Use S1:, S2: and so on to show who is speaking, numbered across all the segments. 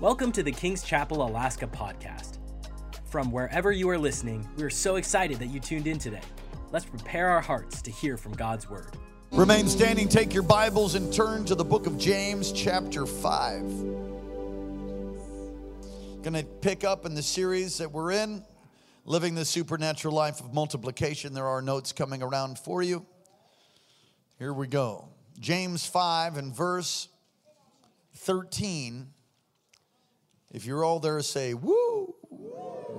S1: Welcome to the King's Chapel Alaska podcast. From wherever you are listening, we are so excited that you tuned in today. Let's prepare our hearts to hear from God's word.
S2: Remain standing, take your Bibles, and turn to the book of James, chapter 5. Going to pick up in the series that we're in, Living the Supernatural Life of Multiplication. There are notes coming around for you. Here we go. James 5 and verse 13. If you're all there, say, Woo!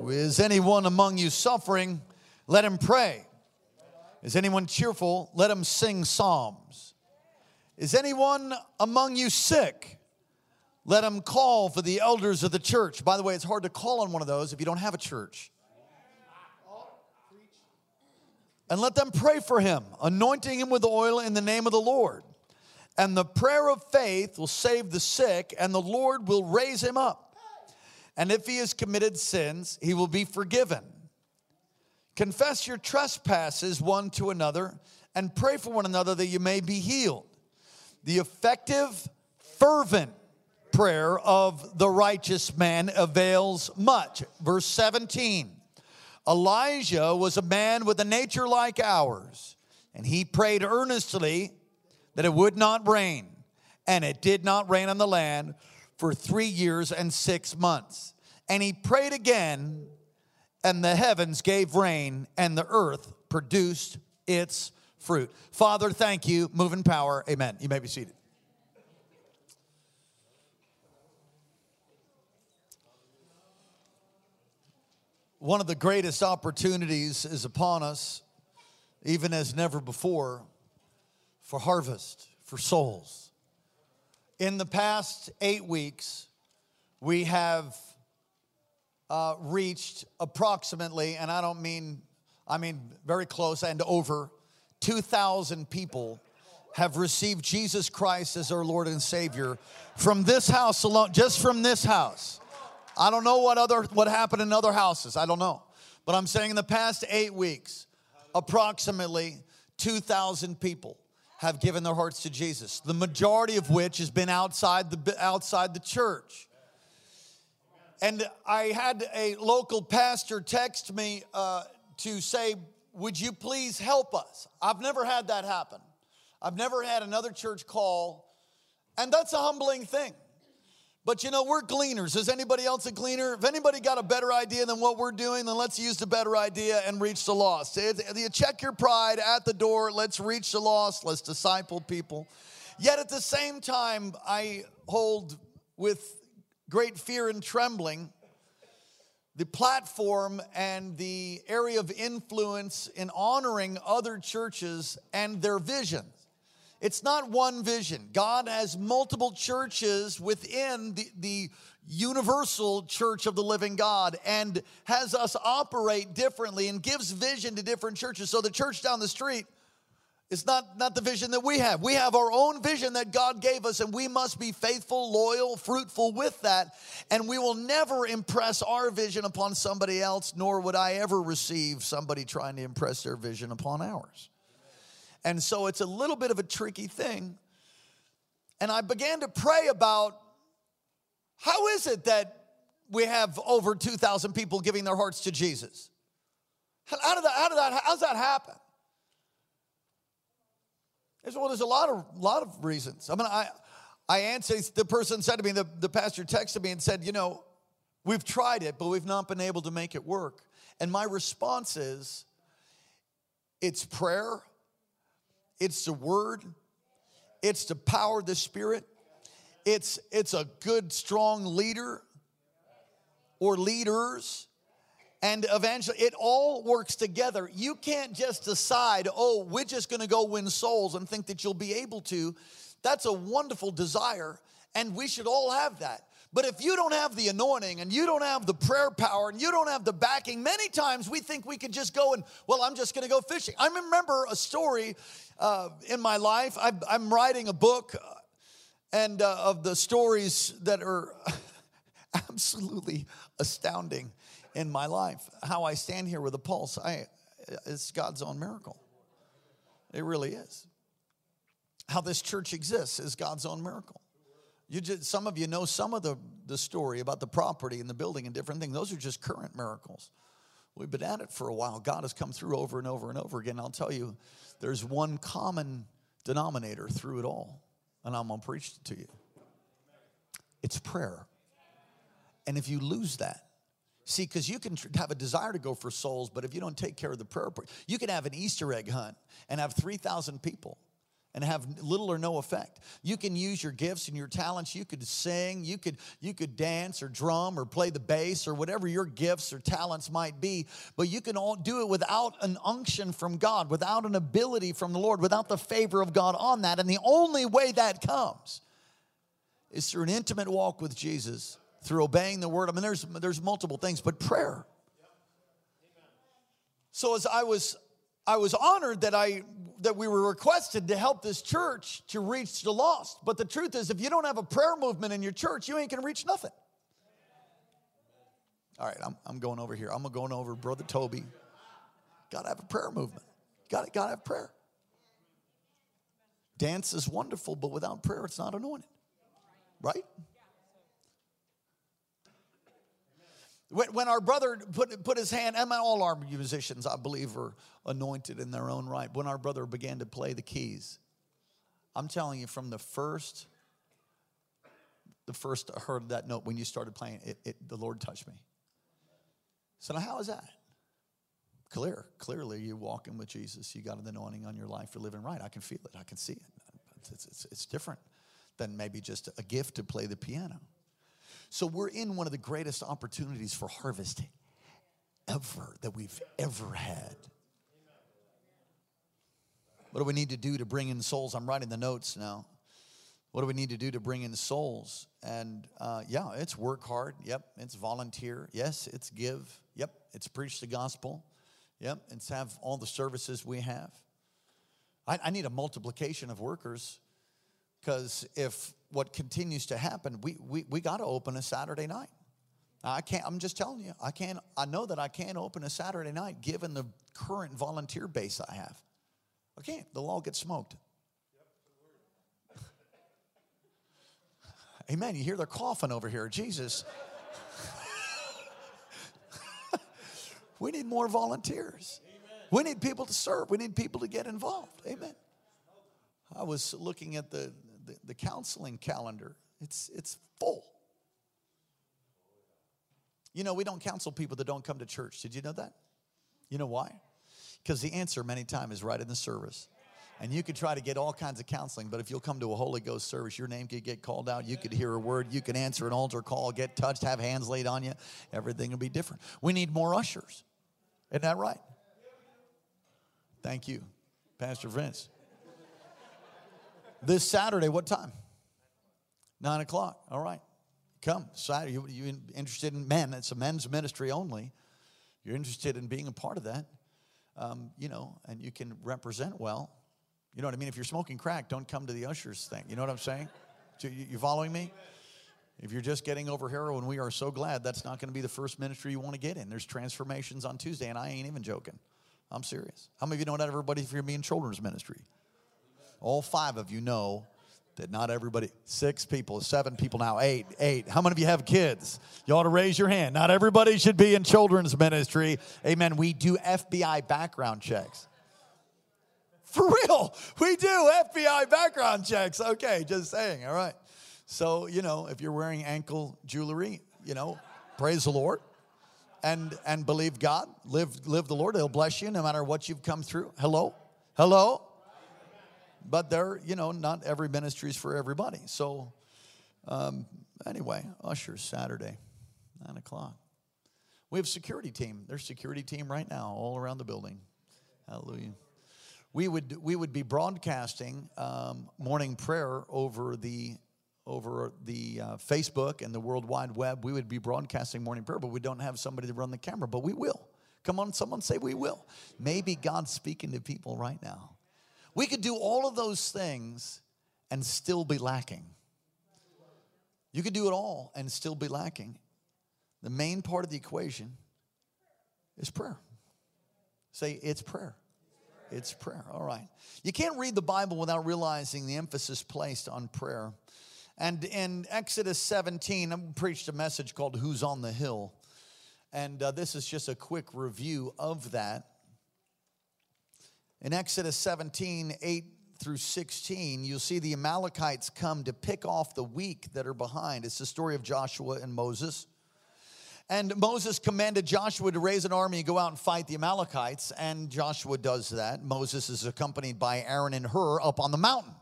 S2: Is anyone among you suffering? Let him pray. Is anyone cheerful? Let him sing psalms. Is anyone among you sick? Let him call for the elders of the church. By the way, it's hard to call on one of those if you don't have a church. And let them pray for him, anointing him with oil in the name of the Lord. And the prayer of faith will save the sick, and the Lord will raise him up. And if he has committed sins, he will be forgiven. Confess your trespasses one to another and pray for one another that you may be healed. The effective, fervent prayer of the righteous man avails much. Verse 17 Elijah was a man with a nature like ours, and he prayed earnestly that it would not rain. And it did not rain on the land for three years and six months. And he prayed again, and the heavens gave rain, and the earth produced its fruit. Father, thank you. Move in power. Amen. You may be seated. One of the greatest opportunities is upon us, even as never before, for harvest, for souls. In the past eight weeks, we have uh, reached approximately, and I don't mean, I mean very close and over, 2,000 people have received Jesus Christ as our Lord and Savior from this house alone, just from this house. I don't know what other what happened in other houses. I don't know. But I'm saying in the past 8 weeks, approximately 2,000 people have given their hearts to Jesus. The majority of which has been outside the outside the church. And I had a local pastor text me uh, to say, Would you please help us? I've never had that happen. I've never had another church call, and that's a humbling thing. But you know, we're gleaners. Is anybody else a gleaner? If anybody got a better idea than what we're doing, then let's use the better idea and reach the lost. You check your pride at the door. Let's reach the lost. Let's disciple people. Yet at the same time, I hold with great fear and trembling the platform and the area of influence in honoring other churches and their visions. It's not one vision. God has multiple churches within the, the universal church of the living God and has us operate differently and gives vision to different churches. So the church down the street it's not, not the vision that we have. We have our own vision that God gave us, and we must be faithful, loyal, fruitful with that. And we will never impress our vision upon somebody else, nor would I ever receive somebody trying to impress their vision upon ours. And so it's a little bit of a tricky thing. And I began to pray about how is it that we have over 2,000 people giving their hearts to Jesus? How did that, how did that, how does that happen? well, there's a lot of lot of reasons. I mean, I I answered the person said to me, the, the pastor texted me and said, you know, we've tried it, but we've not been able to make it work. And my response is, it's prayer, it's the word, it's the power of the spirit, it's it's a good, strong leader or leaders and eventually it all works together. You can't just decide, oh, we're just gonna go win souls and think that you'll be able to. That's a wonderful desire, and we should all have that. But if you don't have the anointing and you don't have the prayer power and you don't have the backing, many times we think we could just go and, well, I'm just gonna go fishing. I remember a story uh, in my life. I, am writing a book uh, and uh, of the stories that are absolutely astounding in my life. How I stand here with a pulse, I, it's God's own miracle. It really is. How this church exists is God's own miracle. You just, some of you know some of the, the story about the property and the building and different things. Those are just current miracles. We've been at it for a while. God has come through over and over and over again. I'll tell you, there's one common denominator through it all, and I'm going to preach it to you. It's prayer. And if you lose that, see, because you can have a desire to go for souls, but if you don't take care of the prayer, you can have an Easter egg hunt and have 3,000 people and have little or no effect. You can use your gifts and your talents. You could sing, you could you could dance or drum or play the bass or whatever your gifts or talents might be, but you can all do it without an unction from God, without an ability from the Lord, without the favor of God on that. And the only way that comes is through an intimate walk with Jesus, through obeying the word. I mean there's there's multiple things, but prayer. So as I was I was honored that I that we were requested to help this church to reach the lost. But the truth is, if you don't have a prayer movement in your church, you ain't gonna reach nothing. All right, I'm, I'm going over here. I'm going over Brother Toby. Gotta have a prayer movement. Gotta, gotta have prayer. Dance is wonderful, but without prayer, it's not anointed. Right? When, our brother put, put his hand, and all our musicians, I believe, are anointed in their own right. When our brother began to play the keys, I'm telling you, from the first, the first I heard that note when you started playing, it, it, the Lord touched me. So now, how is that? Clear, clearly, you're walking with Jesus. You got an anointing on your life. You're living right. I can feel it. I can see it. It's, it's, it's different than maybe just a gift to play the piano. So we're in one of the greatest opportunities for harvest ever that we've ever had. What do we need to do to bring in souls? I'm writing the notes now. What do we need to do to bring in souls? And uh, yeah, it's work hard. Yep. It's volunteer. Yes. It's give. Yep. It's preach the gospel. Yep. It's have all the services we have. I, I need a multiplication of workers because if what continues to happen, we, we, we got to open a Saturday night. I can't, I'm just telling you, I can't, I know that I can't open a Saturday night given the current volunteer base I have. I can't, they'll all get smoked. Amen. You hear they're coughing over here. Jesus. we need more volunteers. Amen. We need people to serve. We need people to get involved. Amen. I was looking at the the, the counseling calendar, it's, it's full. You know, we don't counsel people that don't come to church. Did you know that? You know why? Because the answer many times is right in the service. And you could try to get all kinds of counseling, but if you'll come to a Holy Ghost service, your name could get called out. You could hear a word. You can answer an altar call, get touched, have hands laid on you. Everything will be different. We need more ushers. Isn't that right? Thank you, Pastor Vince. This Saturday, what time? Nine o'clock. All right. Come. Saturday. You, you interested in men? It's a men's ministry only. You're interested in being a part of that, um, you know, and you can represent well. You know what I mean? If you're smoking crack, don't come to the ushers thing. You know what I'm saying? You following me? If you're just getting over heroin, we are so glad that's not going to be the first ministry you want to get in. There's transformations on Tuesday, and I ain't even joking. I'm serious. How many of you know not everybody for me in children's ministry? All five of you know that not everybody, six people, seven people now, eight, eight. How many of you have kids? You ought to raise your hand. Not everybody should be in children's ministry. Amen. We do FBI background checks. For real, we do FBI background checks. Okay, just saying. All right. So, you know, if you're wearing ankle jewelry, you know, praise the Lord and and believe God. Live live the Lord. He'll bless you no matter what you've come through. Hello? Hello? But they're, you know, not every ministry is for everybody. So, um, anyway, ushers Saturday, nine o'clock. We have security team. There's security team right now all around the building. Hallelujah. We would we would be broadcasting um, morning prayer over the over the uh, Facebook and the World Wide Web. We would be broadcasting morning prayer, but we don't have somebody to run the camera. But we will. Come on, someone say we will. Maybe God's speaking to people right now. We could do all of those things and still be lacking. You could do it all and still be lacking. The main part of the equation is prayer. Say, it's prayer. It's prayer. All right. You can't read the Bible without realizing the emphasis placed on prayer. And in Exodus 17, I preached a message called Who's on the Hill. And uh, this is just a quick review of that. In Exodus 17, 8 through 16, you'll see the Amalekites come to pick off the weak that are behind. It's the story of Joshua and Moses. And Moses commanded Joshua to raise an army and go out and fight the Amalekites. And Joshua does that. Moses is accompanied by Aaron and Hur up on the mountain.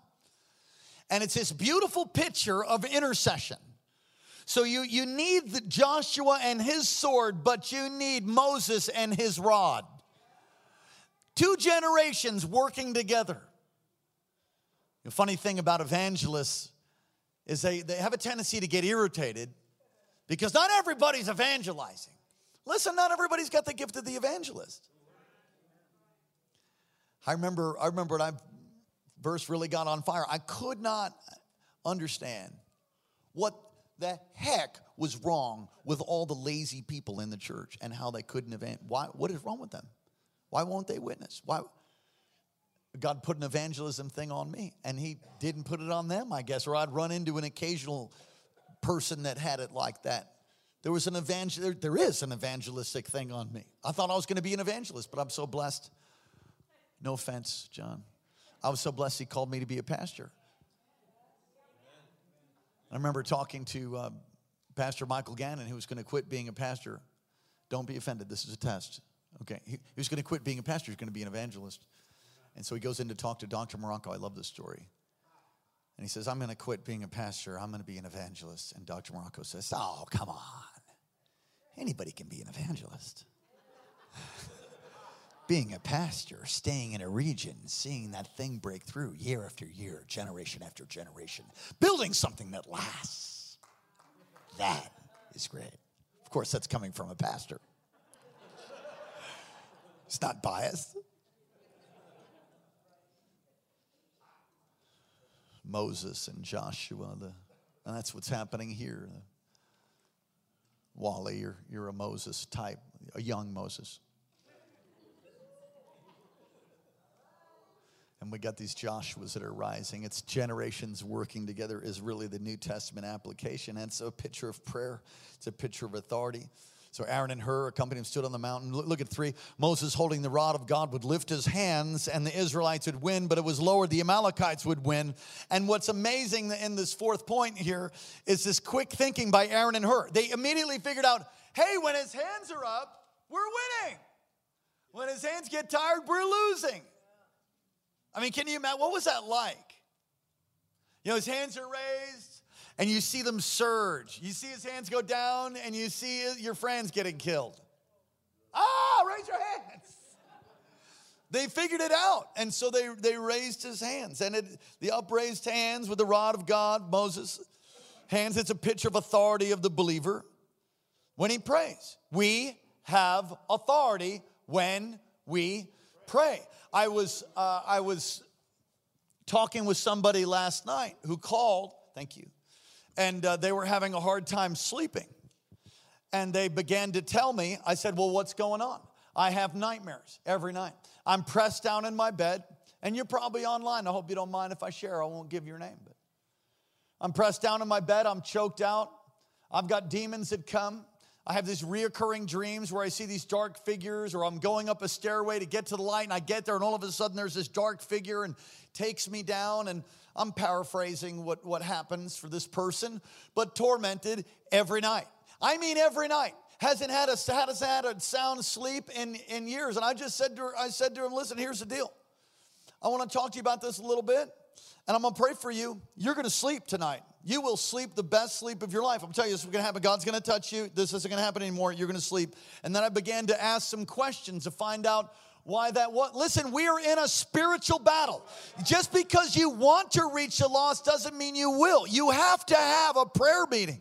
S2: And it's this beautiful picture of intercession. So you, you need the Joshua and his sword, but you need Moses and his rod. Two generations working together. The funny thing about evangelists is they, they have a tendency to get irritated because not everybody's evangelizing. Listen, not everybody's got the gift of the evangelist. I remember, I remember when I verse really got on fire. I could not understand what the heck was wrong with all the lazy people in the church and how they couldn't evangelize. Why, what is wrong with them? Why won't they witness? Why? God put an evangelism thing on me and he didn't put it on them, I guess, or I'd run into an occasional person that had it like that. There was an evangel there, there is an evangelistic thing on me. I thought I was going to be an evangelist, but I'm so blessed. No offense, John. I was so blessed he called me to be a pastor. I remember talking to uh, Pastor Michael Gannon, who was going to quit being a pastor. Don't be offended, this is a test. Okay, he, he was going to quit being a pastor, he's going to be an evangelist. And so he goes in to talk to Dr. Marocco. I love this story. And he says, I'm going to quit being a pastor, I'm going to be an evangelist. And Dr. Marocco says, Oh, come on. Anybody can be an evangelist being a pastor, staying in a region, seeing that thing break through year after year, generation after generation, building something that lasts. That is great. Of course, that's coming from a pastor. It's not biased. Moses and Joshua, the, and that's what's happening here. Wally, you're, you're a Moses type, a young Moses. And we got these Joshuas that are rising. It's generations working together, is really the New Testament application. And so, a picture of prayer, it's a picture of authority. So Aaron and Hur accompanied him, stood on the mountain. Look, at three. Moses, holding the rod of God, would lift his hands, and the Israelites would win, but it was lowered. The Amalekites would win. And what's amazing in this fourth point here is this quick thinking by Aaron and Hur. They immediately figured out hey, when his hands are up, we're winning. When his hands get tired, we're losing. I mean, can you imagine? What was that like? You know, his hands are raised and you see them surge. You see his hands go down and you see your friends getting killed. Ah, raise your hands. They figured it out. And so they, they raised his hands. And it, the upraised hands with the rod of God, Moses' hands, it's a picture of authority of the believer when he prays. We have authority when we pray. I was, uh, I was talking with somebody last night who called, thank you, and uh, they were having a hard time sleeping. And they began to tell me, I said, Well, what's going on? I have nightmares every night. I'm pressed down in my bed, and you're probably online. I hope you don't mind if I share. I won't give your name, but I'm pressed down in my bed. I'm choked out. I've got demons that come. I have these reoccurring dreams where I see these dark figures, or I'm going up a stairway to get to the light, and I get there, and all of a sudden there's this dark figure and takes me down. And I'm paraphrasing what, what happens for this person, but tormented every night. I mean, every night. Hasn't had a, hasn't had a sound sleep in, in years. And I just said to her, I said to him, listen, here's the deal. I want to talk to you about this a little bit, and I'm going to pray for you. You're going to sleep tonight you will sleep the best sleep of your life. I'm telling you, this is going to happen. God's going to touch you. This isn't going to happen anymore. You're going to sleep. And then I began to ask some questions to find out why that what listen we are in a spiritual battle. Just because you want to reach the lost doesn't mean you will. You have to have a prayer meeting.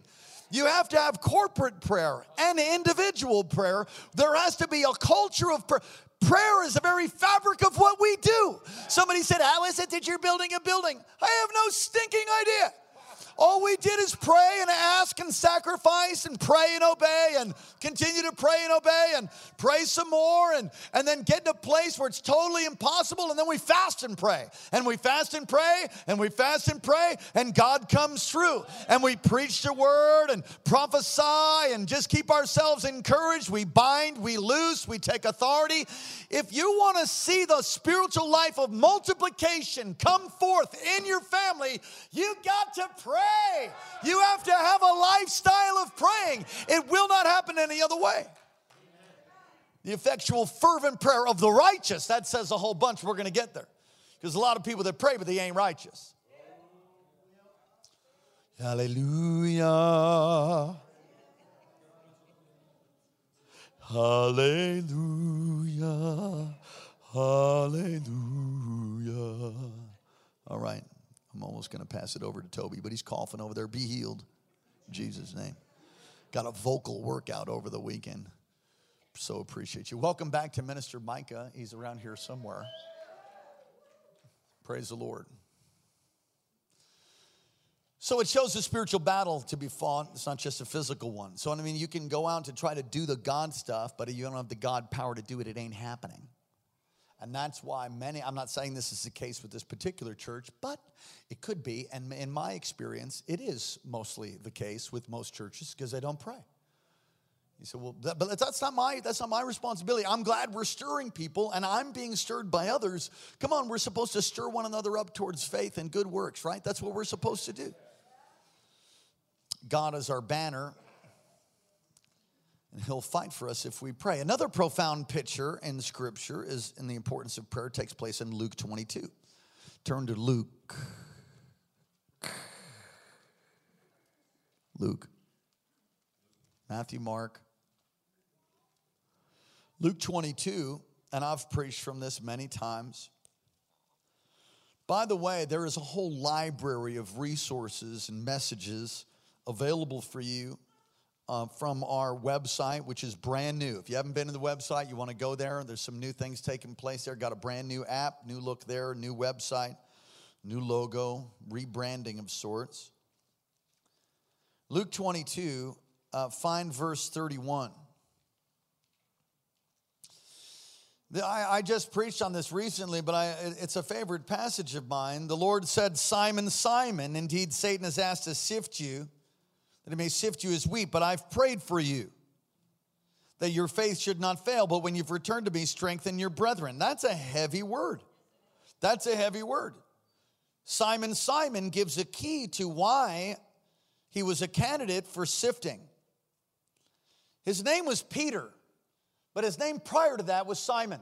S2: You have to have corporate prayer and individual prayer. There has to be a culture of prayer prayer is the very fabric of what we do. Somebody said how is it that you're building a building? I have no stinking idea All we did is pray and ask and sacrifice and pray and obey and continue to pray and obey and pray some more and, and then get in a place where it's totally impossible and then we fast and pray. And we fast and pray and we fast and pray and God comes through. And we preach the word and prophesy and just keep ourselves encouraged. We bind, we loose, we take authority. If you want to see the spiritual life of multiplication come forth in your family, you got to pray. You have to have a lifestyle of praying. It will not happen any other way. The effectual, fervent prayer of the righteous, that says a whole bunch. We're going to get there. Because a lot of people that pray, but they ain't righteous. Hallelujah. Hallelujah. Hallelujah. All right. I'm almost going to pass it over to Toby, but he's coughing over there. Be healed. In Jesus' name. Got a vocal workout over the weekend. So appreciate you. Welcome back to Minister Micah. He's around here somewhere. Praise the Lord. So it shows a spiritual battle to be fought. It's not just a physical one. So, I mean, you can go out to try to do the God stuff, but you don't have the God power to do it, it ain't happening. And that's why many, I'm not saying this is the case with this particular church, but it could be. And in my experience, it is mostly the case with most churches because they don't pray. You say, well, that, but that's not my that's not my responsibility. I'm glad we're stirring people, and I'm being stirred by others. Come on, we're supposed to stir one another up towards faith and good works, right? That's what we're supposed to do. God is our banner, and He'll fight for us if we pray. Another profound picture in Scripture is in the importance of prayer takes place in Luke 22. Turn to Luke. Luke. Matthew, Mark. Luke 22, and I've preached from this many times. By the way, there is a whole library of resources and messages available for you uh, from our website, which is brand new. If you haven't been to the website, you want to go there. There's some new things taking place there. Got a brand new app, new look there, new website, new logo, rebranding of sorts. Luke 22, uh, find verse 31. I, I, just preached on this recently, but I, it's a favorite passage of mine. The Lord said, Simon, Simon, indeed Satan has asked to sift you, that he may sift you as wheat, but I've prayed for you, that your faith should not fail, but when you've returned to me, strengthen your brethren. That's a heavy word. That's a heavy word. Simon, Simon gives a key to why he was a candidate for sifting. His name was Peter, but his name prior to that was Simon.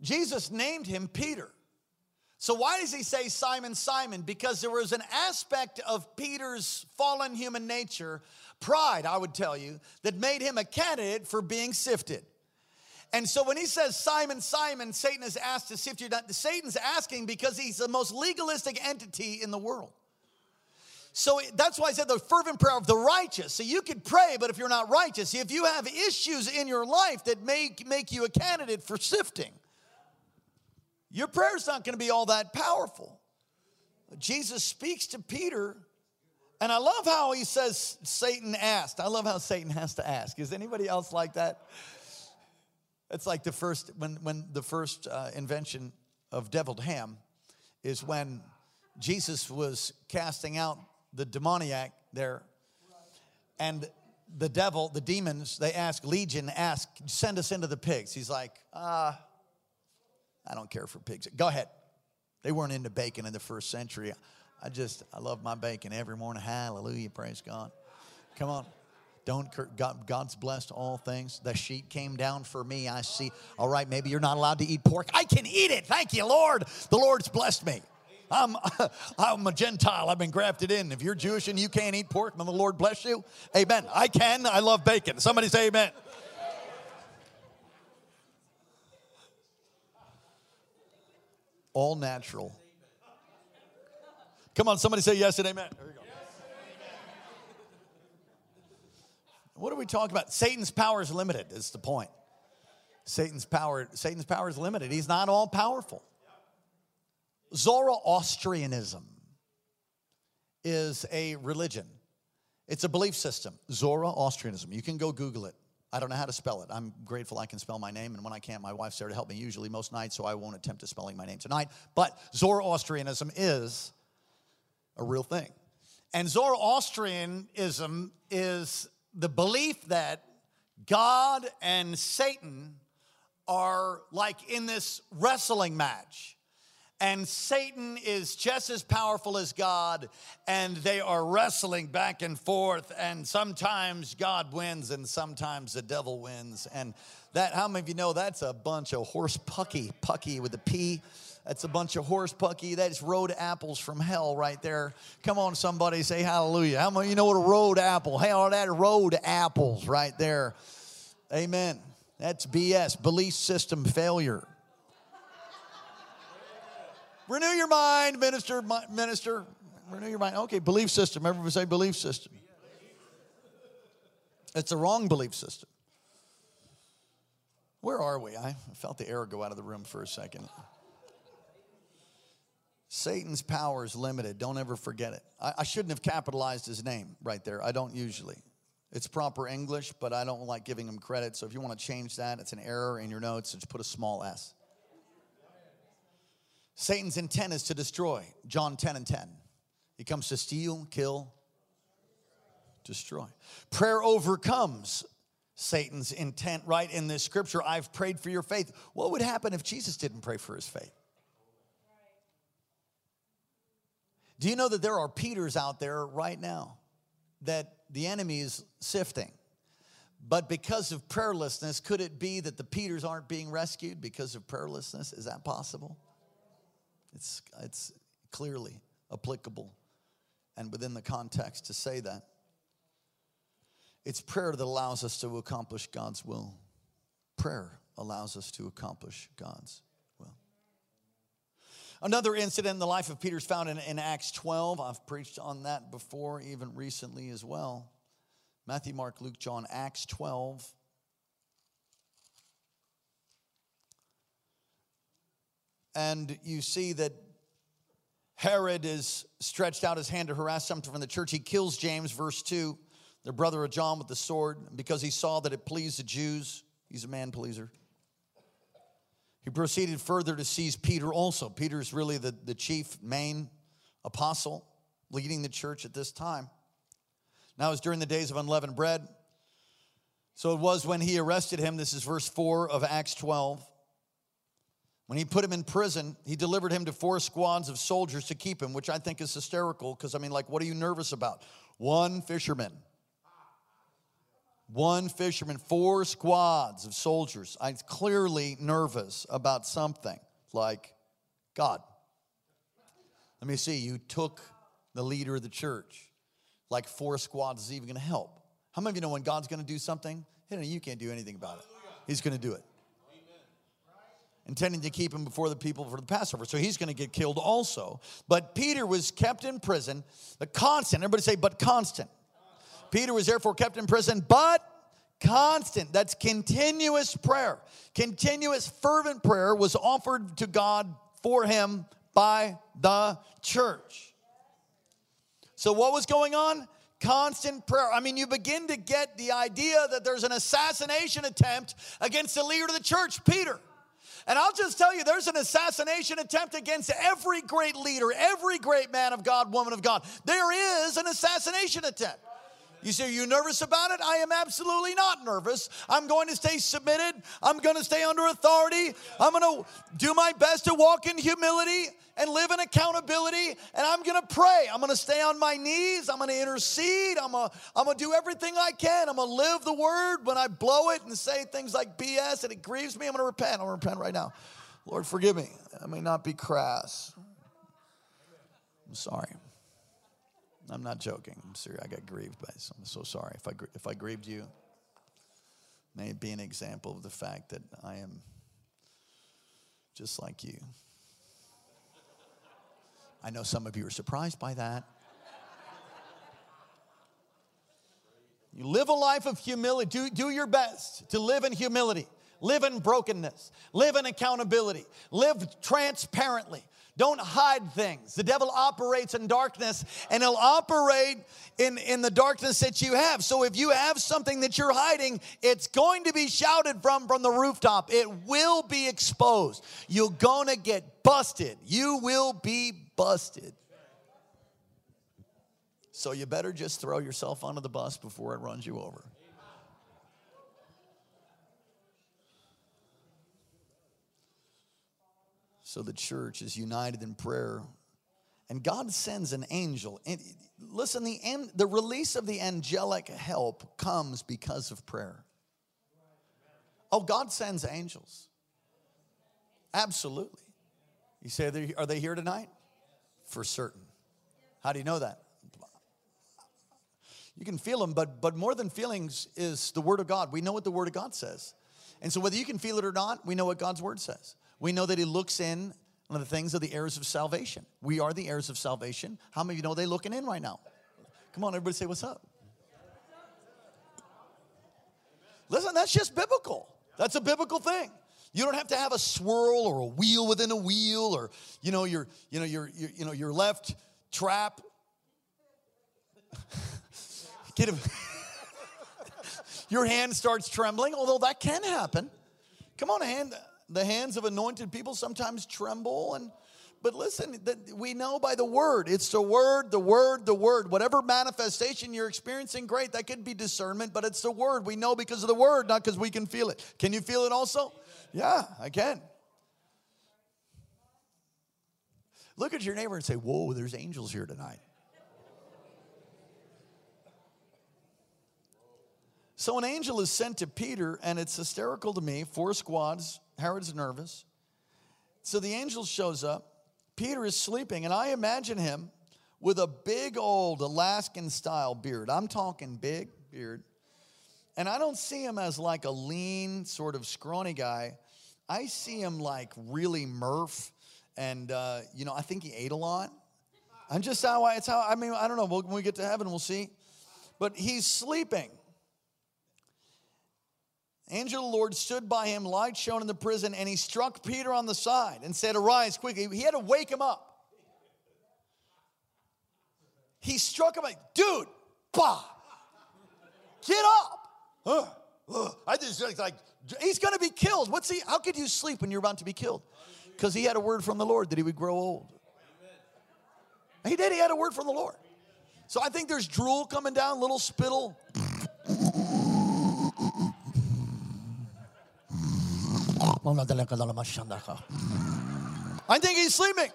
S2: Jesus named him Peter. So, why does he say Simon, Simon? Because there was an aspect of Peter's fallen human nature, pride, I would tell you, that made him a candidate for being sifted. And so when he says, Simon, Simon, Satan is asked to sift you, Satan's asking because he's the most legalistic entity in the world. So that's why I said the fervent prayer of the righteous. So you could pray, but if you're not righteous, if you have issues in your life that make, make you a candidate for sifting, your prayer's not going to be all that powerful. Jesus speaks to Peter, and I love how he says Satan asked. I love how Satan has to ask. Is anybody else like that? It's like the first when when the first uh, invention of deviled ham is when Jesus was casting out the demoniac there. And the devil, the demons, they ask, Legion ask, send us into the pigs. He's like, ah, uh, I don't care for pigs. Go ahead. They weren't into bacon in the first century. I just, I love my bacon every morning. Hallelujah. Praise God. Come on. Don't, God, God's blessed all things. The sheet came down for me. I see. All right, maybe you're not allowed to eat pork. I can eat it. Thank you, Lord. The Lord's blessed me. I'm, I'm a Gentile. I've been grafted in. If you're Jewish and you can't eat pork, then the Lord bless you. Amen. I can. I love bacon. Somebody say amen. All natural. Come on, somebody say yes and amen. There you go. What are we talking about? Satan's power is limited, is the point. Satan's power, Satan's power is limited. He's not all powerful. Zoroastrianism is a religion. It's a belief system, Zoroastrianism. You can go Google it. I don't know how to spell it. I'm grateful I can spell my name, and when I can't, my wife's there to help me usually most nights, so I won't attempt to spelling my name tonight. But Zoroastrianism is a real thing. And Zoroastrianism is the belief that God and Satan are like in this wrestling match and Satan is just as powerful as God, and they are wrestling back and forth. And sometimes God wins, and sometimes the devil wins. And that, how many of you know that's a bunch of horse pucky, pucky with a P? That's a bunch of horse pucky. That's road apples from hell right there. Come on, somebody say hallelujah. How many you know what a road apple? Hell, that road apples right there. Amen. That's BS, belief system failure. Renew your mind, minister, minister. Renew your mind. Okay, belief system. Everybody say belief system. It's a wrong belief system. Where are we? I felt the air go out of the room for a second. Satan's power is limited. Don't ever forget it. I, I, shouldn't have capitalized his name right there. I don't usually. It's proper English, but I don't like giving him credit. So if you want to change that, it's an error in your notes. Just put a small s. Satan's intent is to destroy. John 10 and 10. He comes to steal, kill, destroy. Prayer overcomes Satan's intent right in this scripture. I've prayed for your faith. What would happen if Jesus didn't pray for his faith? Do you know that there are Peters out there right now that the enemy is sifting? But because of prayerlessness, could it be that the Peters aren't being rescued because of prayerlessness? Is that possible? It's, it's clearly applicable and within the context to say that. It's prayer that allows us to accomplish God's will. Prayer allows us to accomplish God's will. Another incident in the life of Peter is found in, in Acts 12. I've preached on that before, even recently as well. Matthew, Mark, Luke, John, Acts 12. And you see that Herod is stretched out his hand to harass something from the church. He kills James, verse 2, the brother of John, with the sword because he saw that it pleased the Jews. He's a man pleaser. He proceeded further to seize Peter also. Peter's really the, the chief, main apostle leading the church at this time. Now it was during the days of unleavened bread. So it was when he arrested him. This is verse 4 of Acts 12. When he put him in prison, he delivered him to four squads of soldiers to keep him, which I think is hysterical because I mean, like, what are you nervous about? One fisherman. One fisherman, four squads of soldiers. I'm clearly nervous about something like God. Let me see, you took the leader of the church. Like four squads is even going to help. How many of you know when God's going to do something? You know, you can't do anything about it. He's going to do it intending to keep him before the people for the Passover. So he's going to get killed also. But Peter was kept in prison, the constant, everybody say, but constant. Peter was therefore kept in prison, but constant. That's continuous prayer. Continuous fervent prayer was offered to God for him by the church. So what was going on? Constant prayer. I mean, you begin to get the idea that there's an assassination attempt against the leader of the church, Peter. And I'll just tell you, there's an assassination attempt against every great leader, every great man of God, woman of God. There is an assassination attempt. You say, Are you nervous about it? I am absolutely not nervous. I'm going to stay submitted. I'm going to stay under authority. I'm going to do my best to walk in humility and live in accountability. And I'm going to pray. I'm going to stay on my knees. I'm going to intercede. I'm going I'm to do everything I can. I'm going to live the word. When I blow it and say things like BS and it grieves me, I'm going to repent. I'm going to repent right now. Lord, forgive me. I may not be crass. I'm sorry. I'm not joking. I'm serious. I got grieved by this. I'm so sorry. If I, if I grieved you, may it be an example of the fact that I am just like you. I know some of you are surprised by that. You live a life of humility. Do, do your best to live in humility. live in brokenness, live in accountability, live transparently. Don't hide things. The devil operates in darkness and he'll operate in, in the darkness that you have. So if you have something that you're hiding, it's going to be shouted from from the rooftop. It will be exposed. You're going to get busted. You will be busted. So you better just throw yourself onto the bus before it runs you over. So the church is united in prayer. And God sends an angel. And listen, the, the release of the angelic help comes because of prayer. Oh, God sends angels. Absolutely. You say, are they, are they here tonight? For certain. How do you know that? You can feel them, but, but more than feelings is the Word of God. We know what the Word of God says. And so, whether you can feel it or not, we know what God's Word says. We know that He looks in on the things of the heirs of salvation. We are the heirs of salvation. How many of you know they're looking in right now? Come on, everybody say, What's up? Listen, that's just biblical. That's a biblical thing. You don't have to have a swirl or a wheel within a wheel or you know your you know your, your you know your left trap. Get him. your hand starts trembling, although that can happen. Come on, hand the hands of anointed people sometimes tremble and but listen we know by the word it's the word the word the word. Whatever manifestation you're experiencing great that could be discernment but it's the word. We know because of the word not because we can feel it. Can you feel it also? Yeah i can. Look at your neighbor and say whoa there's angels here tonight. So an angel is sent to peter and it's hysterical to me. Four squads Herod's nervous. So the angel shows up. Peter is sleeping, and I imagine him with a big old Alaskan style beard. I'm talking big beard. And I don't see him as like a lean, sort of scrawny guy. I see him like really Murph. And, uh, you know, I think he ate a lot. I'm just how I, it's how, I mean, I don't know. When we get to heaven, we'll see. But he's sleeping. Angel of the Lord stood by him, light shone in the prison, and he struck Peter on the side and said, Arise quickly. He had to wake him up. He struck him like, dude, bah, get up. Uh, uh. I just like, he's gonna be killed. What's he? How could you sleep when you're about to be killed? Because he had a word from the Lord that he would grow old. He did, he had a word from the Lord. So I think there's drool coming down, little spittle. I think he's sleeping.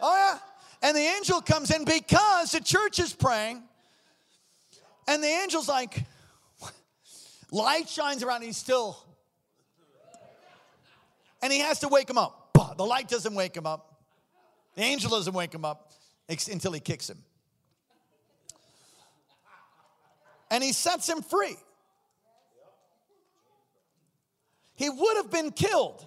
S2: Oh, yeah. And the angel comes in because the church is praying. And the angel's like, light shines around, he's still. And he has to wake him up. The light doesn't wake him up. The angel doesn't wake him up until he kicks him. And he sets him free. He would have been killed.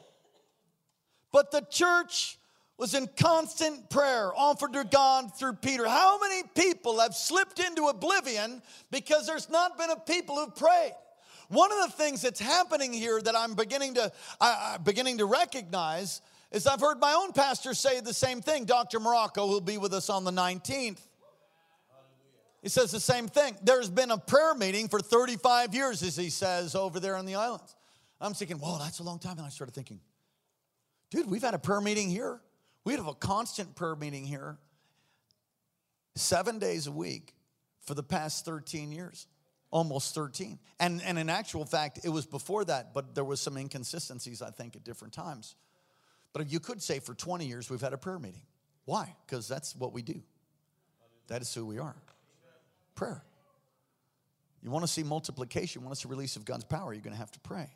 S2: But the church was in constant prayer offered to God through Peter. How many people have slipped into oblivion because there's not been a people who've prayed? One of the things that's happening here that I'm beginning to uh, beginning to recognize is I've heard my own pastor say the same thing. Dr. Marocco, who'll be with us on the 19th. He says the same thing. There's been a prayer meeting for 35 years, as he says, over there in the islands. I'm thinking, whoa, that's a long time. And I started thinking, dude, we've had a prayer meeting here. We have a constant prayer meeting here seven days a week for the past 13 years, almost 13. And, and in actual fact, it was before that, but there was some inconsistencies, I think, at different times. But you could say for 20 years, we've had a prayer meeting. Why? Because that's what we do. That is who we are. Prayer. You want to see multiplication, you want to see release of God's power, you're going to have to pray.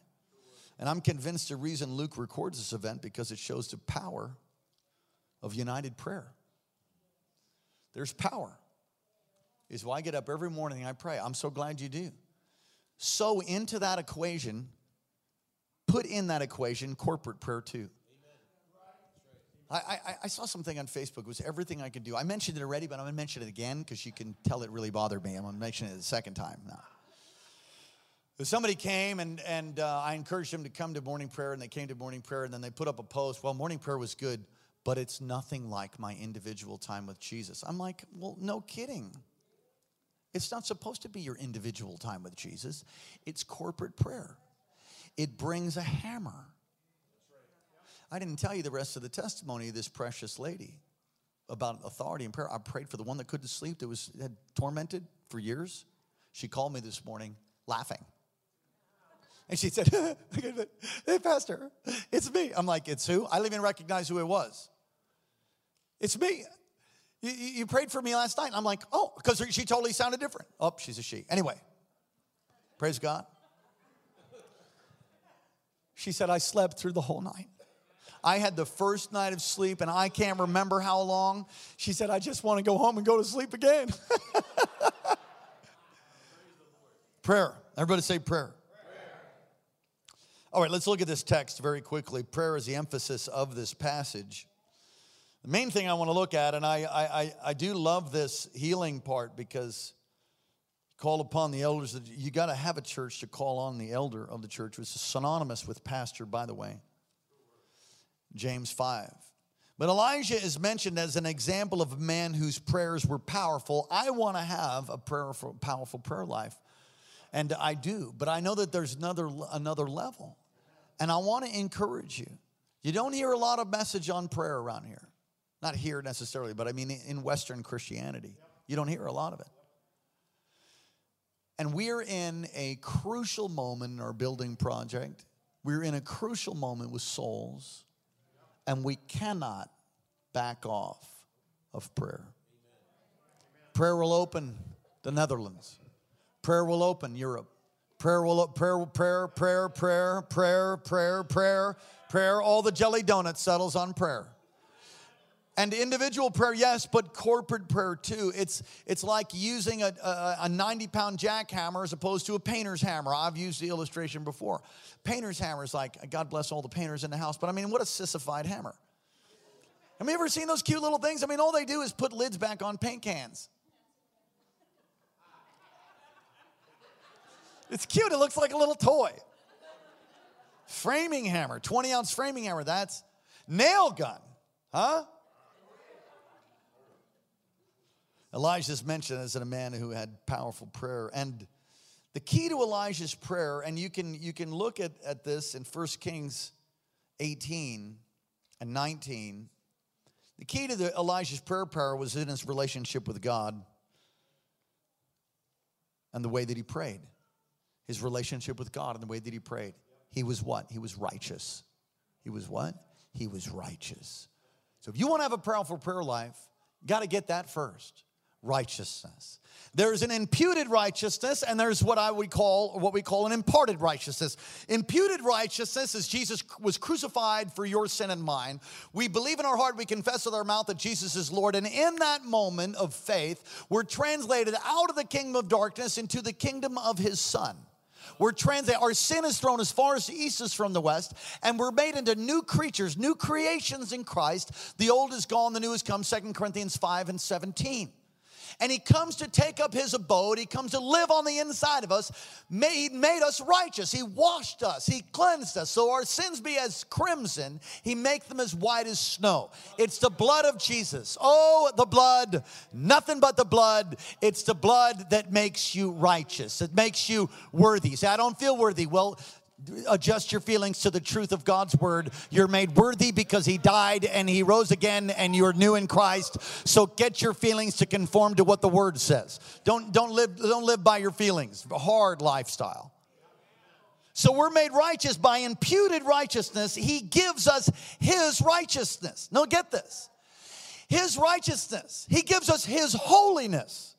S2: And I'm convinced the reason Luke records this event because it shows the power of united prayer. There's power. Is why I get up every morning and I pray. I'm so glad you do. So into that equation, put in that equation corporate prayer too. I, I, I, saw something on Facebook. It was everything I could do. I mentioned it already, but I'm going to mention it again because you can tell it really bothered me. I'm going to mention it the second time now. Somebody came and, and uh, I encouraged them to come to morning prayer, and they came to morning prayer, and then they put up a post. Well, morning prayer was good, but it's nothing like my individual time with Jesus. I'm like, well, no kidding. It's not supposed to be your individual time with Jesus, it's corporate prayer. It brings a hammer. I didn't tell you the rest of the testimony of this precious lady about authority and prayer. I prayed for the one that couldn't sleep, that was had tormented for years. She called me this morning laughing. And she said, Hey, Pastor, it's me. I'm like, It's who? I didn't even recognize who it was. It's me. You, you prayed for me last night. I'm like, Oh, because she totally sounded different. Oh, she's a she. Anyway, praise God. She said, I slept through the whole night. I had the first night of sleep and I can't remember how long. She said, I just want to go home and go to sleep again. prayer. Everybody say prayer. All right, let's look at this text very quickly. Prayer is the emphasis of this passage. The main thing I want to look at, and I, I, I do love this healing part because call upon the elders. You got to have a church to call on the elder of the church, which is synonymous with pastor, by the way. James 5. But Elijah is mentioned as an example of a man whose prayers were powerful. I want to have a prayerful, powerful prayer life and I do. But I know that there's another another level, and I want to encourage you. You don't hear a lot of message on prayer around here, not here necessarily, but I mean in Western Christianity, you don't hear a lot of it. And we're in a crucial moment in our building project. We're in a crucial moment with souls, and we cannot back off of prayer. Prayer will open the Netherlands. Prayer will open Europe. Prayer will prayer prayer prayer prayer prayer prayer prayer prayer. All the jelly donuts settles on prayer. And individual prayer, yes, but corporate prayer too. It's it's like using a, a, a 90 pound jackhammer as opposed to a painter's hammer. I've used the illustration before. Painter's hammer is like God bless all the painters in the house, but I mean, what a sissified hammer. Have you ever seen those cute little things? I mean, all they do is put lids back on paint cans. It's cute. It looks like a little toy. Framing hammer, 20 ounce framing hammer. That's nail gun, huh? Elijah's mentioned as a man who had powerful prayer. And the key to Elijah's prayer, and you can, you can look at, at this in 1 Kings 18 and 19. The key to the, Elijah's prayer power was in his relationship with God and the way that he prayed his relationship with God and the way that he prayed. He was what? He was righteous. He was what? He was righteous. So if you want to have a powerful prayer life, got to get that first righteousness. There's an imputed righteousness and there's what I would call what we call an imparted righteousness. Imputed righteousness is Jesus was crucified for your sin and mine. We believe in our heart, we confess with our mouth that Jesus is Lord and in that moment of faith, we're translated out of the kingdom of darkness into the kingdom of his son. We're translated, our sin is thrown as far as the east is from the west, and we're made into new creatures, new creations in Christ. The old is gone, the new has come, Second Corinthians 5 and 17 and he comes to take up his abode. He comes to live on the inside of us. He made us righteous. He washed us. He cleansed us. So our sins be as crimson, he make them as white as snow. It's the blood of Jesus. Oh, the blood, nothing but the blood. It's the blood that makes you righteous. It makes you worthy. Say, I don't feel worthy. Well, adjust your feelings to the truth of God's word. You're made worthy because he died and he rose again and you're new in Christ. So get your feelings to conform to what the word says. Don't don't live don't live by your feelings. Hard lifestyle. So we're made righteous by imputed righteousness. He gives us his righteousness. Now get this. His righteousness. He gives us his holiness.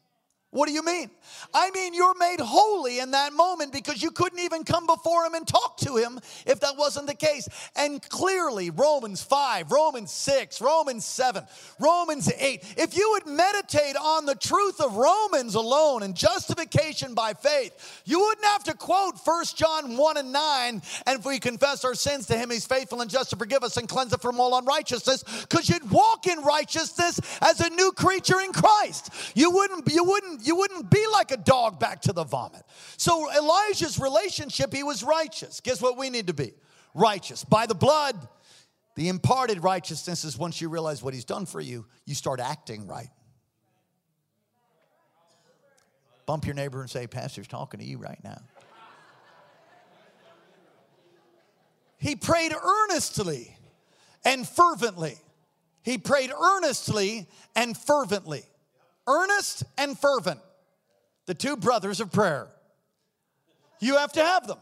S2: What do you mean? I mean, you're made holy in that moment because you couldn't even come before him and talk to him if that wasn't the case. And clearly, Romans 5, Romans 6, Romans 7, Romans 8, if you would meditate on the truth of Romans alone and justification by faith, you wouldn't have to quote 1 John 1 and 9. And if we confess our sins to him, he's faithful and just to forgive us and cleanse us from all unrighteousness because you'd walk in righteousness as a new creature in Christ. You wouldn't, you wouldn't you wouldn't be like a dog back to the vomit. So Elijah's relationship, he was righteous. Guess what we need to be? Righteous. By the blood, the imparted righteousness is once you realize what he's done for you, you start acting right. Bump your neighbor and say, Pastor's talking to you right now. He prayed earnestly and fervently. He prayed earnestly and fervently. Earnest and fervent, the two brothers of prayer. You have to have them.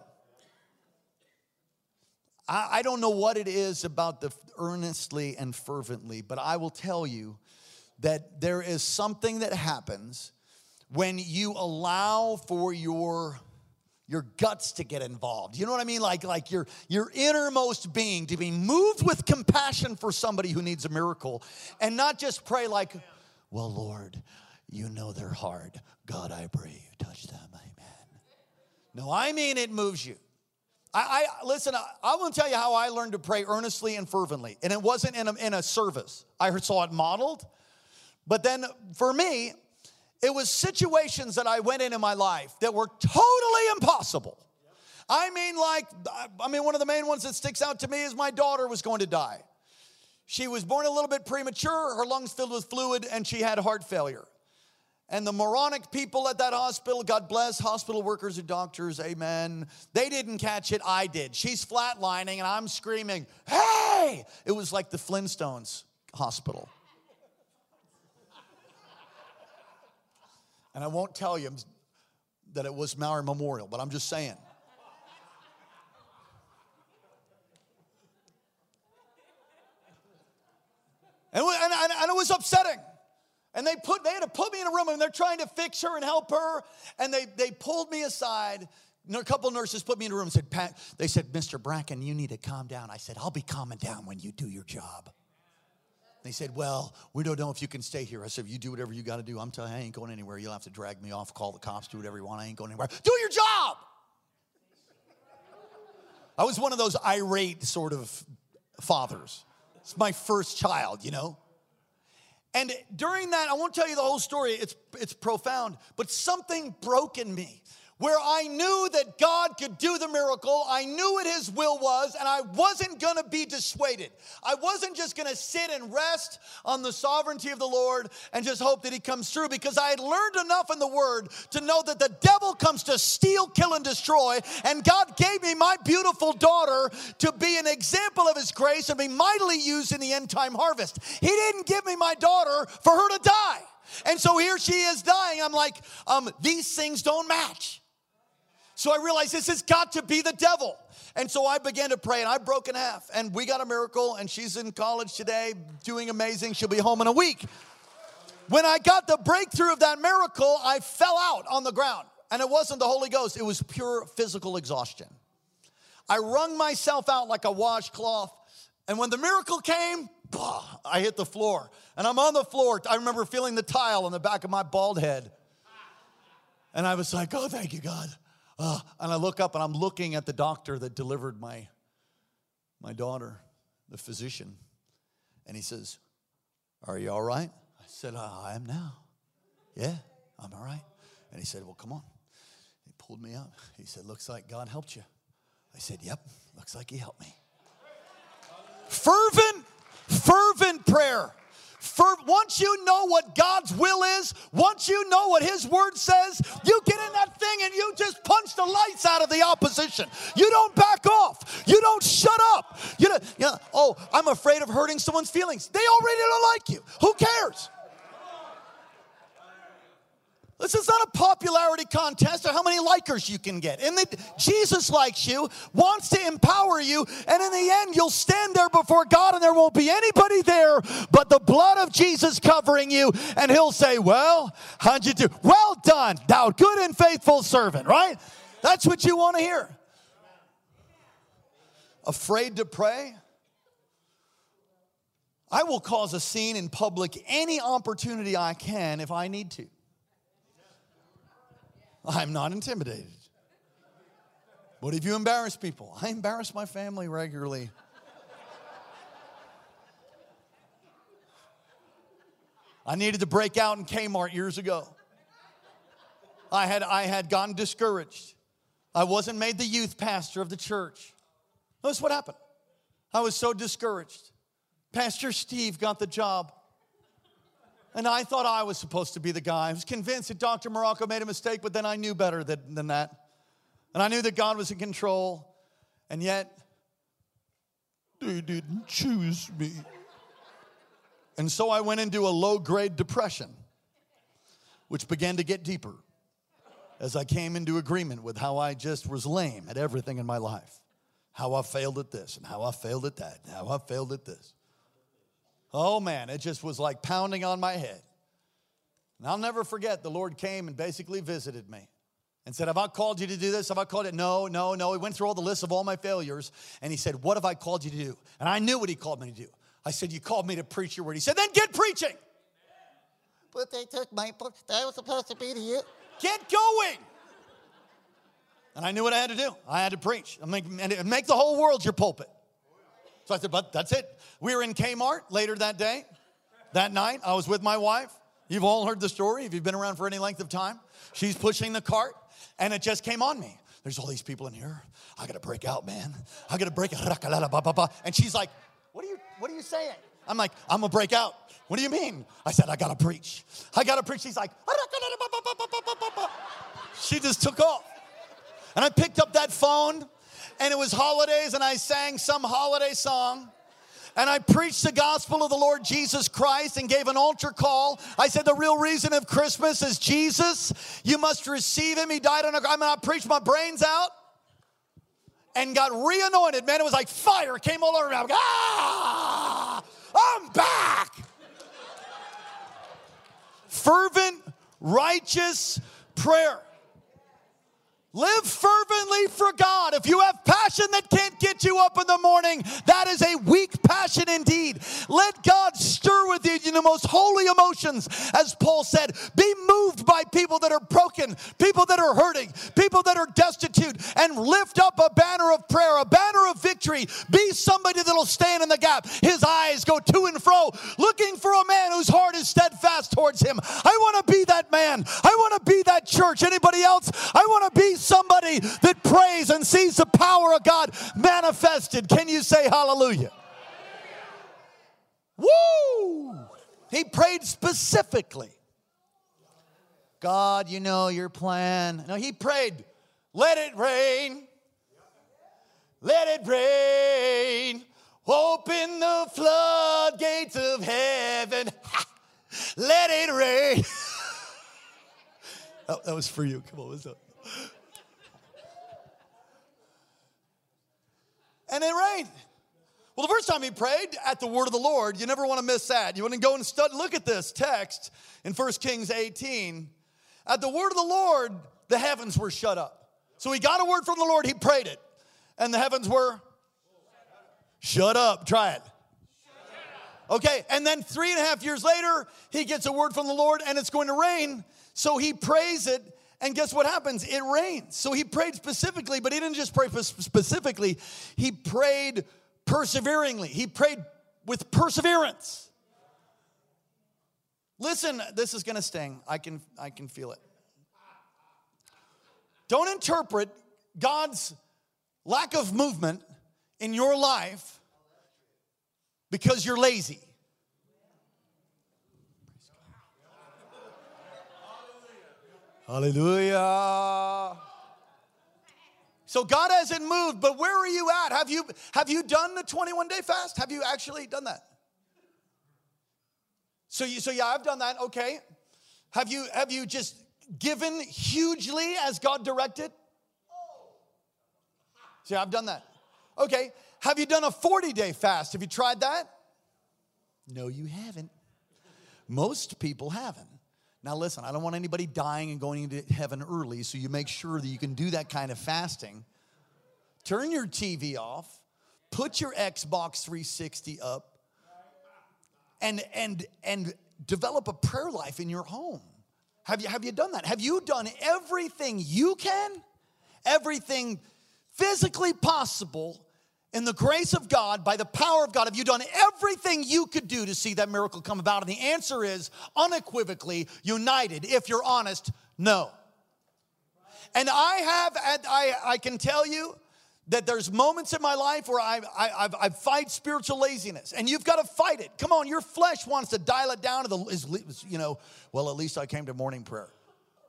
S2: I, I don't know what it is about the earnestly and fervently, but I will tell you that there is something that happens when you allow for your your guts to get involved. You know what I mean? Like, like your, your innermost being to be moved with compassion for somebody who needs a miracle and not just pray like, well, Lord, you know they're hard. God, I pray you touch them. Amen. No, I mean it moves you. I, I listen, I, I want to tell you how I learned to pray earnestly and fervently. And it wasn't in a, in a service. I saw it modeled. But then for me, it was situations that I went in in my life that were totally impossible. I mean, like, I mean, one of the main ones that sticks out to me is my daughter was going to die. She was born a little bit premature, her lungs filled with fluid, and she had heart failure. And the moronic people at that hospital, God bless hospital workers and doctors, amen. They didn't catch it, I did. She's flatlining, and I'm screaming, hey! It was like the Flintstones hospital. And I won't tell you that it was Maori Memorial, but I'm just saying. And, and, and, it was upsetting. And they put they had to put me in a room and they're trying to fix her and help her. And they they pulled me aside. A couple nurses put me in a room and said, Pat, they said, Mr. Bracken, you need to calm down. I said, I'll be calming down when you do your job. They said, Well, we don't know if you can stay here. I said, You do whatever you got to do. I'm telling you, I ain't going anywhere. You'll have to drag me off, call the cops, do whatever you want. I ain't going anywhere. Do your job. I was one of those irate sort of fathers. It's my first child, you know? And during that, I won't tell you the whole story, it's, it's profound, but something broke in me where I knew that God could do the miracle. I knew what His will was, and I wasn't gonna be dissuaded. I wasn't just gonna sit and rest on the sovereignty of the Lord and just hope that He comes through because I had learned enough in the Word to know that the devil comes to steal, kill, and destroy. And God gave me my beautiful daughter to be an example of His grace and be mightily used in the end time harvest. He didn't give me my daughter for her to die. And so here she is dying. I'm like, um, these things don't match. So I realized this has got to be the devil. And so I began to pray and I broke in half. And we got a miracle, and she's in college today, doing amazing. She'll be home in a week. When I got the breakthrough of that miracle, I fell out on the ground. And it wasn't the Holy Ghost, it was pure physical exhaustion. I wrung myself out like a washcloth. And when the miracle came, bah, I hit the floor. And I'm on the floor. I remember feeling the tile on the back of my bald head. And I was like, oh, thank you, God uh, and I look up and I'm looking at the doctor that delivered my, my daughter, the physician. And he says, Are you all right? I said, I am now. Yeah, I'm all right. And he said, Well, come on. He pulled me up. He said, Looks like God helped you. I said, Yep, looks like He helped me. Fervent, fervent prayer. For once you know what God's will is, once you know what His Word says, you get in that thing and you just punch the lights out of the opposition. You don't back off. You don't shut up. You know, you know oh, I'm afraid of hurting someone's feelings. They already don't like you. Who cares? This is not a popularity contest or how many likers you can get. And that Jesus likes you, wants to empower you, and in the end, you'll stand there before God and there won't be anybody there but the blood of Jesus covering you. And He'll say, Well, how'd you do? Well done, thou good and faithful servant, right? That's what you want to hear. Afraid to pray? I will cause a scene in public any opportunity I can if I need to. I'm not intimidated. What if you embarrass people? I embarrass my family regularly. I needed to break out in Kmart years ago. I had, I had gotten discouraged. I wasn't made the youth pastor of the church. That's what happened. I was so discouraged. Pastor Steve got the job. And I thought I was supposed to be the guy. I was convinced that Dr. Marocco made a mistake, but then I knew better than, than that. And I knew that God was in control. And yet, they didn't choose me. And so I went into a low grade depression, which began to get deeper as I came into agreement with how I just was lame at everything in my life. How I failed at this, and how I failed at that, and how I failed at this. Oh man, it just was like pounding on my head. And I'll never forget, the Lord came and basically visited me and said, Have I called you to do this? Have I called it? No, no, no. He went through all the list of all my failures and he said, What have I called you to do? And I knew what he called me to do. I said, You called me to preach your word. He said, Then get preaching.
S3: But they took my book. That was supposed to be to you.
S2: Get going. And I knew what I had to do. I had to preach and make, and make the whole world your pulpit. So I said, but that's it. We were in Kmart later that day. That night, I was with my wife. You've all heard the story if you've been around for any length of time. She's pushing the cart, and it just came on me. There's all these people in here. I gotta break out, man. I gotta break out. And she's like, What are you what are you saying? I'm like, I'm gonna break out. What do you mean? I said, I gotta preach. I gotta preach. She's like, she just took off. And I picked up that phone, and it was holidays, and I sang some holiday song. And I preached the gospel of the Lord Jesus Christ and gave an altar call. I said, The real reason of Christmas is Jesus. You must receive him. He died on a I mean, I preached my brains out and got reanointed. Man, it was like fire came all over me. I'm like, ah, I'm back. Fervent, righteous prayer. Live fervently for God. If you have passion that can't get you up in the morning, that is a weak passion indeed. Let God stir with you in the most holy emotions, as Paul said. Be moved by people that are broken, people that are hurting, people that are destitute, and lift up a banner of prayer, a banner of victory. Be somebody that'll stand in the gap. His eyes go to and fro, looking for a man whose heart is steadfast towards him. I want to be that man. I want to be that church. Anybody else? I want to be somebody that prays and sees the power of God manifested. Can you say hallelujah? Woo! He prayed specifically. God, you know your plan. No, he prayed, let it rain. Let it rain. Open the floodgates of heaven. Let it rain. that, that was for you. Come on, what's up? And it rained. Well, the first time he prayed at the word of the Lord, you never want to miss that. You want to go and study, look at this text in 1 Kings 18. At the word of the Lord, the heavens were shut up. So he got a word from the Lord, he prayed it, and the heavens were shut up. Try it. Okay, and then three and a half years later, he gets a word from the Lord and it's going to rain. So he prays it and guess what happens? It rains. So he prayed specifically, but he didn't just pray specifically, he prayed perseveringly. He prayed with perseverance. Listen, this is going to sting. I can I can feel it. Don't interpret God's lack of movement in your life because you're lazy. Hallelujah. So God hasn't moved, but where are you at? Have you have you done the 21 day fast? Have you actually done that? So you so yeah, I've done that. Okay. Have you have you just given hugely as God directed? See, I've done that. Okay. Have you done a 40 day fast? Have you tried that? No, you haven't. Most people haven't. Now, listen, I don't want anybody dying and going into heaven early, so you make sure that you can do that kind of fasting. Turn your TV off, put your Xbox 360 up, and, and, and develop a prayer life in your home. Have you, have you done that? Have you done everything you can, everything physically possible in the grace of God, by the power of God, have you done everything you could do to see that miracle come about? And the answer is unequivocally, united. If you're honest, no. And I have, and I, I can tell you that there's moments in my life where I, I, I've, I fight spiritual laziness, and you've got to fight it. Come on, your flesh wants to dial it down to the, is, you know, well, at least I came to morning prayer.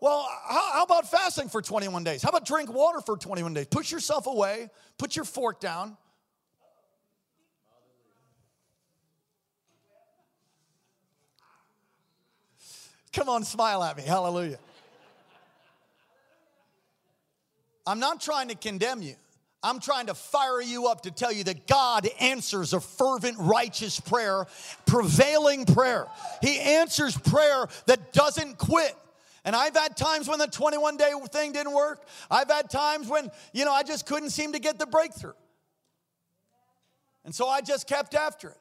S2: Well, how, how about fasting for 21 days? How about drink water for 21 days? Push yourself away, put your fork down. Come on, smile at me. Hallelujah. I'm not trying to condemn you. I'm trying to fire you up to tell you that God answers a fervent, righteous prayer, prevailing prayer. He answers prayer that doesn't quit. And I've had times when the 21 day thing didn't work. I've had times when, you know, I just couldn't seem to get the breakthrough. And so I just kept after it.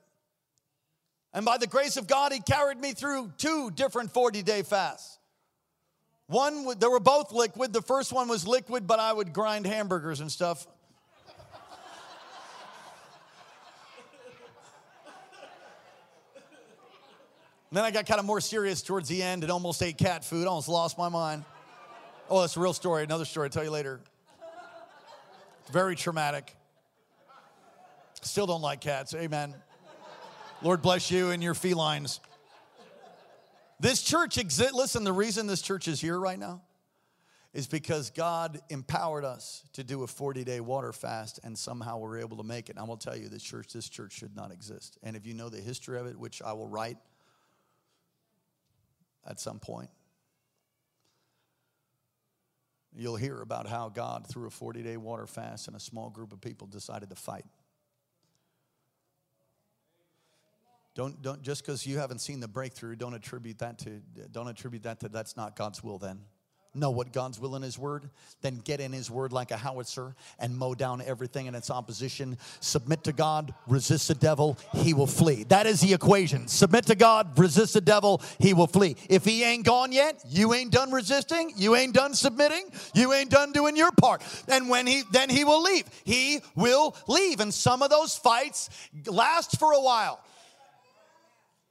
S2: And by the grace of God, He carried me through two different 40 day fasts. One, they were both liquid. The first one was liquid, but I would grind hamburgers and stuff. Then I got kind of more serious towards the end and almost ate cat food, almost lost my mind. Oh, that's a real story, another story I'll tell you later. Very traumatic. Still don't like cats, amen. Lord bless you and your felines. This church exists. Listen, the reason this church is here right now is because God empowered us to do a 40 day water fast and somehow we're able to make it. And I will tell you, this church, this church should not exist. And if you know the history of it, which I will write at some point, you'll hear about how God, through a 40 day water fast and a small group of people, decided to fight. Don't, don't just because you haven't seen the breakthrough, don't attribute that to don't attribute that to that's not God's will then. Know what God's will in His Word, then get in His Word like a howitzer and mow down everything in its opposition. Submit to God, resist the devil, He will flee. That is the equation. Submit to God, resist the devil, He will flee. If He ain't gone yet, you ain't done resisting, you ain't done submitting, you ain't done doing your part. And when He then He will leave. He will leave. And some of those fights last for a while.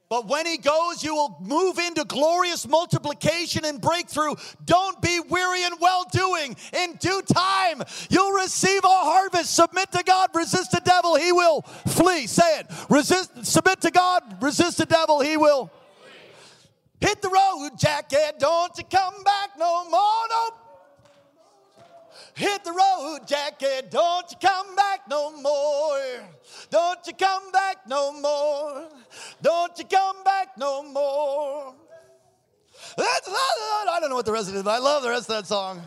S2: But when he goes, you will move into glorious multiplication and breakthrough. Don't be weary in well doing. In due time, you'll receive a harvest. Submit to God, resist the devil, he will flee. Say it. Resist, submit to God, resist the devil, he will. Hit the road, jacket, don't you come back no more, no. Hit the road, jacket, don't you come back no more. Don't you come back no more. Don't you come back no more. I don't know what the rest of it is, but I love the rest of that song.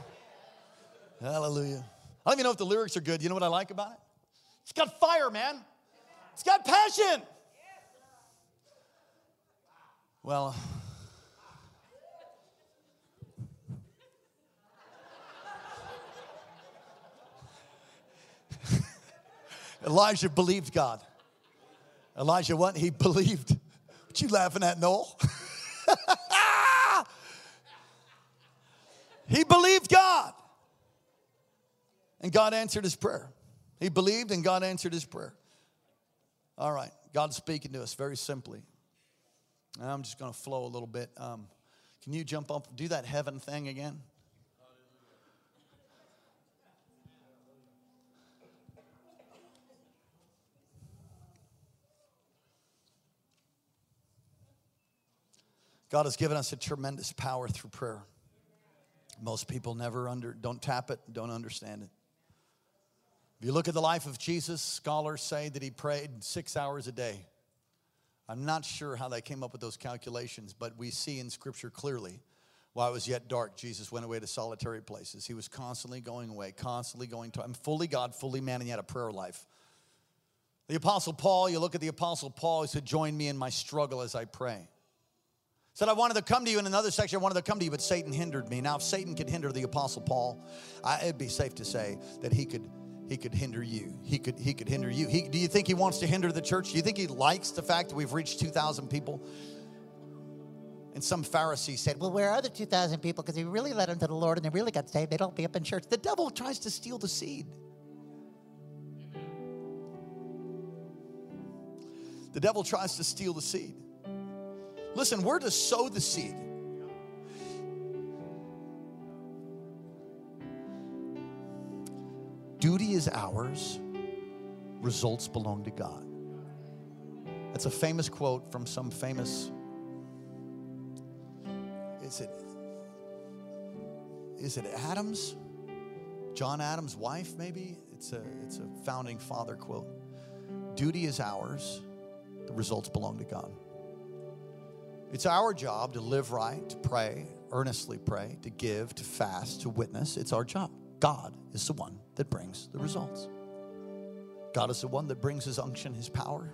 S2: Hallelujah. I don't even know if the lyrics are good. You know what I like about it? It's got fire, man. It's got passion. Well, Elijah believed God. Elijah what? He believed. What you laughing at, Noel? he believed God. And God answered his prayer. He believed and God answered his prayer. All right, God's speaking to us very simply. I'm just going to flow a little bit. Um, can you jump up, do that heaven thing again? God has given us a tremendous power through prayer. Most people never under don't tap it, don't understand it. If you look at the life of Jesus, scholars say that he prayed six hours a day. I'm not sure how they came up with those calculations, but we see in Scripture clearly while it was yet dark, Jesus went away to solitary places. He was constantly going away, constantly going to. I'm fully God, fully man, and he had a prayer life. The Apostle Paul, you look at the Apostle Paul, he said, Join me in my struggle as I pray. Said, I wanted to come to you in another section, I wanted to come to you, but Satan hindered me. Now, if Satan could hinder the Apostle Paul, I, it'd be safe to say that he could he could hinder you. He could he could hinder you. He, do you think he wants to hinder the church? Do you think he likes the fact that we've reached 2,000 people? And some Pharisee said, Well, where are the 2,000 people? Because we really led them to the Lord and they really got saved, they don't be up in church. The devil tries to steal the seed. The devil tries to steal the seed. Listen, we're to sow the seed. Duty is ours, results belong to God. That's a famous quote from some famous. Is it? Is it Adams? John Adams' wife, maybe? It's a, it's a founding father quote. Duty is ours, the results belong to God. It's our job to live right, to pray, earnestly pray, to give, to fast, to witness. It's our job. God is the one that brings the results. God is the one that brings His unction, His power.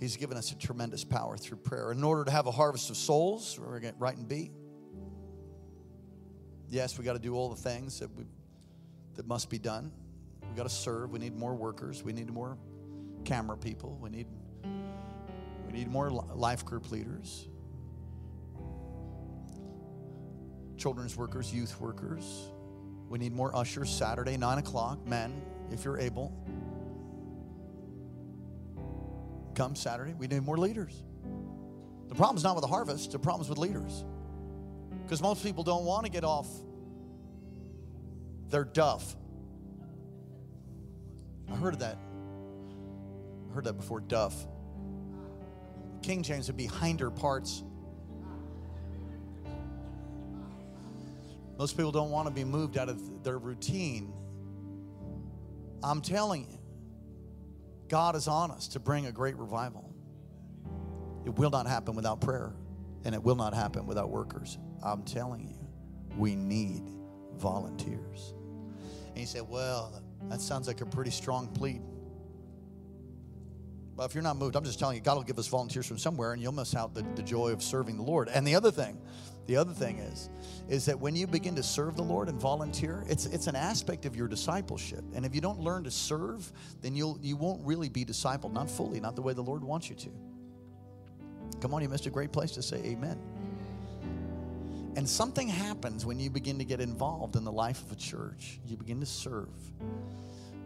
S2: He's given us a tremendous power through prayer. In order to have a harvest of souls, we're going to right and beat. Yes, we got to do all the things that we that must be done. We got to serve. We need more workers. We need more camera people. We need we need more life group leaders, children's workers, youth workers. We need more ushers Saturday, 9 o'clock. Men, if you're able, come Saturday. We need more leaders. The problem's not with the harvest, the problem's with leaders. Because most people don't want to get off their duff. I heard that. I heard that before, duff. King James would be hinder parts. Most people don't want to be moved out of their routine. I'm telling you, God is on us to bring a great revival. It will not happen without prayer, and it will not happen without workers. I'm telling you, we need volunteers. And he said, Well, that sounds like a pretty strong plea. But if you're not moved, I'm just telling you, God will give us volunteers from somewhere, and you'll miss out the, the joy of serving the Lord. And the other thing, the other thing is, is that when you begin to serve the Lord and volunteer, it's it's an aspect of your discipleship. And if you don't learn to serve, then you'll you won't really be discipled, not fully, not the way the Lord wants you to. Come on, you missed a great place to say amen. And something happens when you begin to get involved in the life of a church. You begin to serve.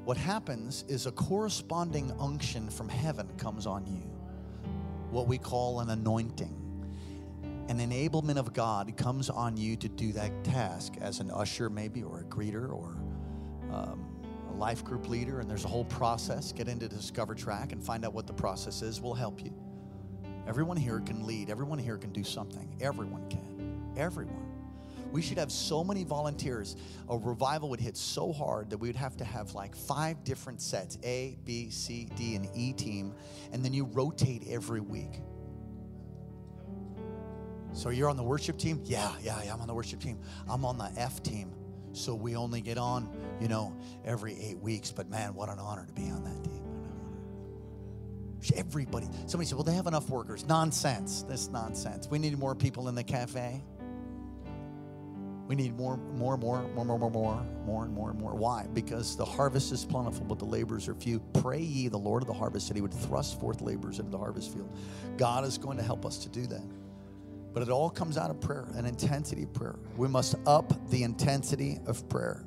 S2: What happens is a corresponding unction from heaven comes on you, what we call an anointing. An enablement of God comes on you to do that task as an usher, maybe, or a greeter, or um, a life group leader. And there's a whole process. Get into Discover Track and find out what the process is. We'll help you. Everyone here can lead, everyone here can do something. Everyone can. Everyone. We should have so many volunteers. A revival would hit so hard that we would have to have like five different sets A, B, C, D, and E team, and then you rotate every week. So you're on the worship team? Yeah, yeah, yeah, I'm on the worship team. I'm on the F team. So we only get on, you know, every eight weeks. But man, what an honor to be on that team. Everybody. Somebody said, well, they have enough workers. Nonsense. This nonsense. We need more people in the cafe. We need more, more, more, more, more, more, more, more, and more, and more. Why? Because the harvest is plentiful, but the laborers are few. Pray ye the Lord of the harvest that he would thrust forth laborers into the harvest field. God is going to help us to do that. But it all comes out of prayer, an intensity of prayer. We must up the intensity of prayer.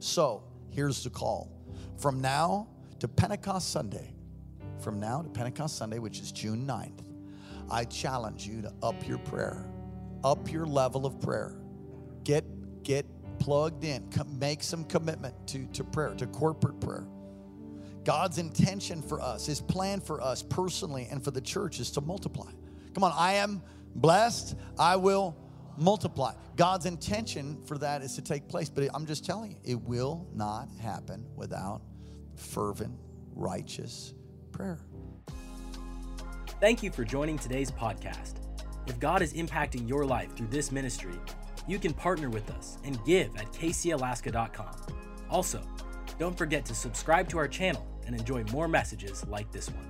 S2: So here's the call. From now to Pentecost Sunday, from now to Pentecost Sunday, which is June 9th, I challenge you to up your prayer, up your level of prayer get get plugged in make some commitment to, to prayer to corporate prayer. God's intention for us his plan for us personally and for the church is to multiply. Come on i am blessed i will multiply. God's intention for that is to take place but i'm just telling you it will not happen without fervent righteous prayer.
S1: Thank you for joining today's podcast. If god is impacting your life through this ministry you can partner with us and give at kcalaska.com. Also, don't forget to subscribe to our channel and enjoy more messages like this one.